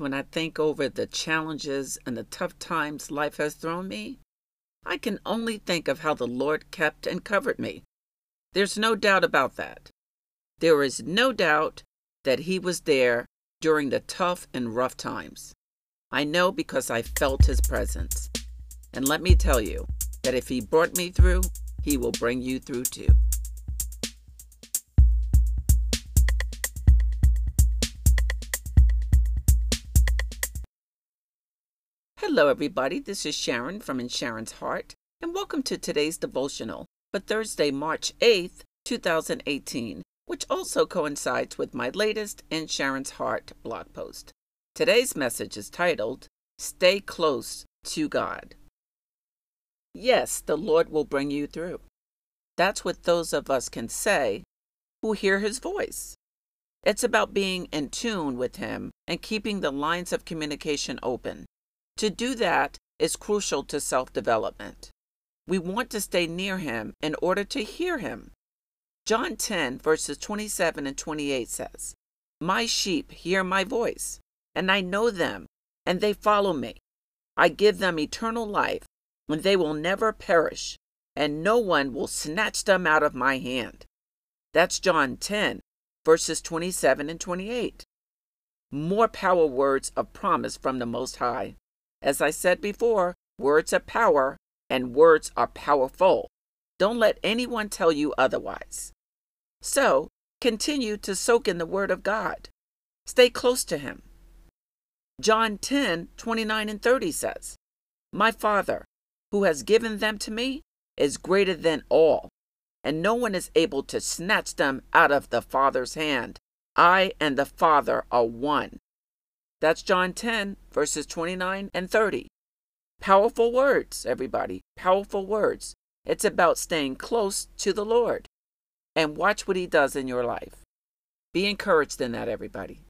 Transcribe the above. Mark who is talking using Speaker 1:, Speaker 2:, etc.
Speaker 1: When I think over the challenges and the tough times life has thrown me, I can only think of how the Lord kept and covered me. There's no doubt about that. There is no doubt that He was there during the tough and rough times. I know because I felt His presence. And let me tell you that if He brought me through, He will bring you through too. Hello, everybody. This is Sharon from In Sharon's Heart, and welcome to today's devotional for Thursday, March 8th, 2018, which also coincides with my latest In Sharon's Heart blog post. Today's message is titled, Stay Close to God. Yes, the Lord will bring you through. That's what those of us can say who hear His voice. It's about being in tune with Him and keeping the lines of communication open to do that is crucial to self development. We want to stay near Him in order to hear Him. John 10, verses 27 and 28 says, My sheep hear my voice, and I know them, and they follow me. I give them eternal life, and they will never perish, and no one will snatch them out of my hand. That's John 10, verses 27 and 28. More power words of promise from the Most High. As I said before, words are power, and words are powerful. Don't let anyone tell you otherwise. So, continue to soak in the Word of God. Stay close to Him. John 10 29 and 30 says, My Father, who has given them to me, is greater than all, and no one is able to snatch them out of the Father's hand. I and the Father are one. That's John 10, verses 29 and 30. Powerful words, everybody. Powerful words. It's about staying close to the Lord. And watch what He does in your life. Be encouraged in that, everybody.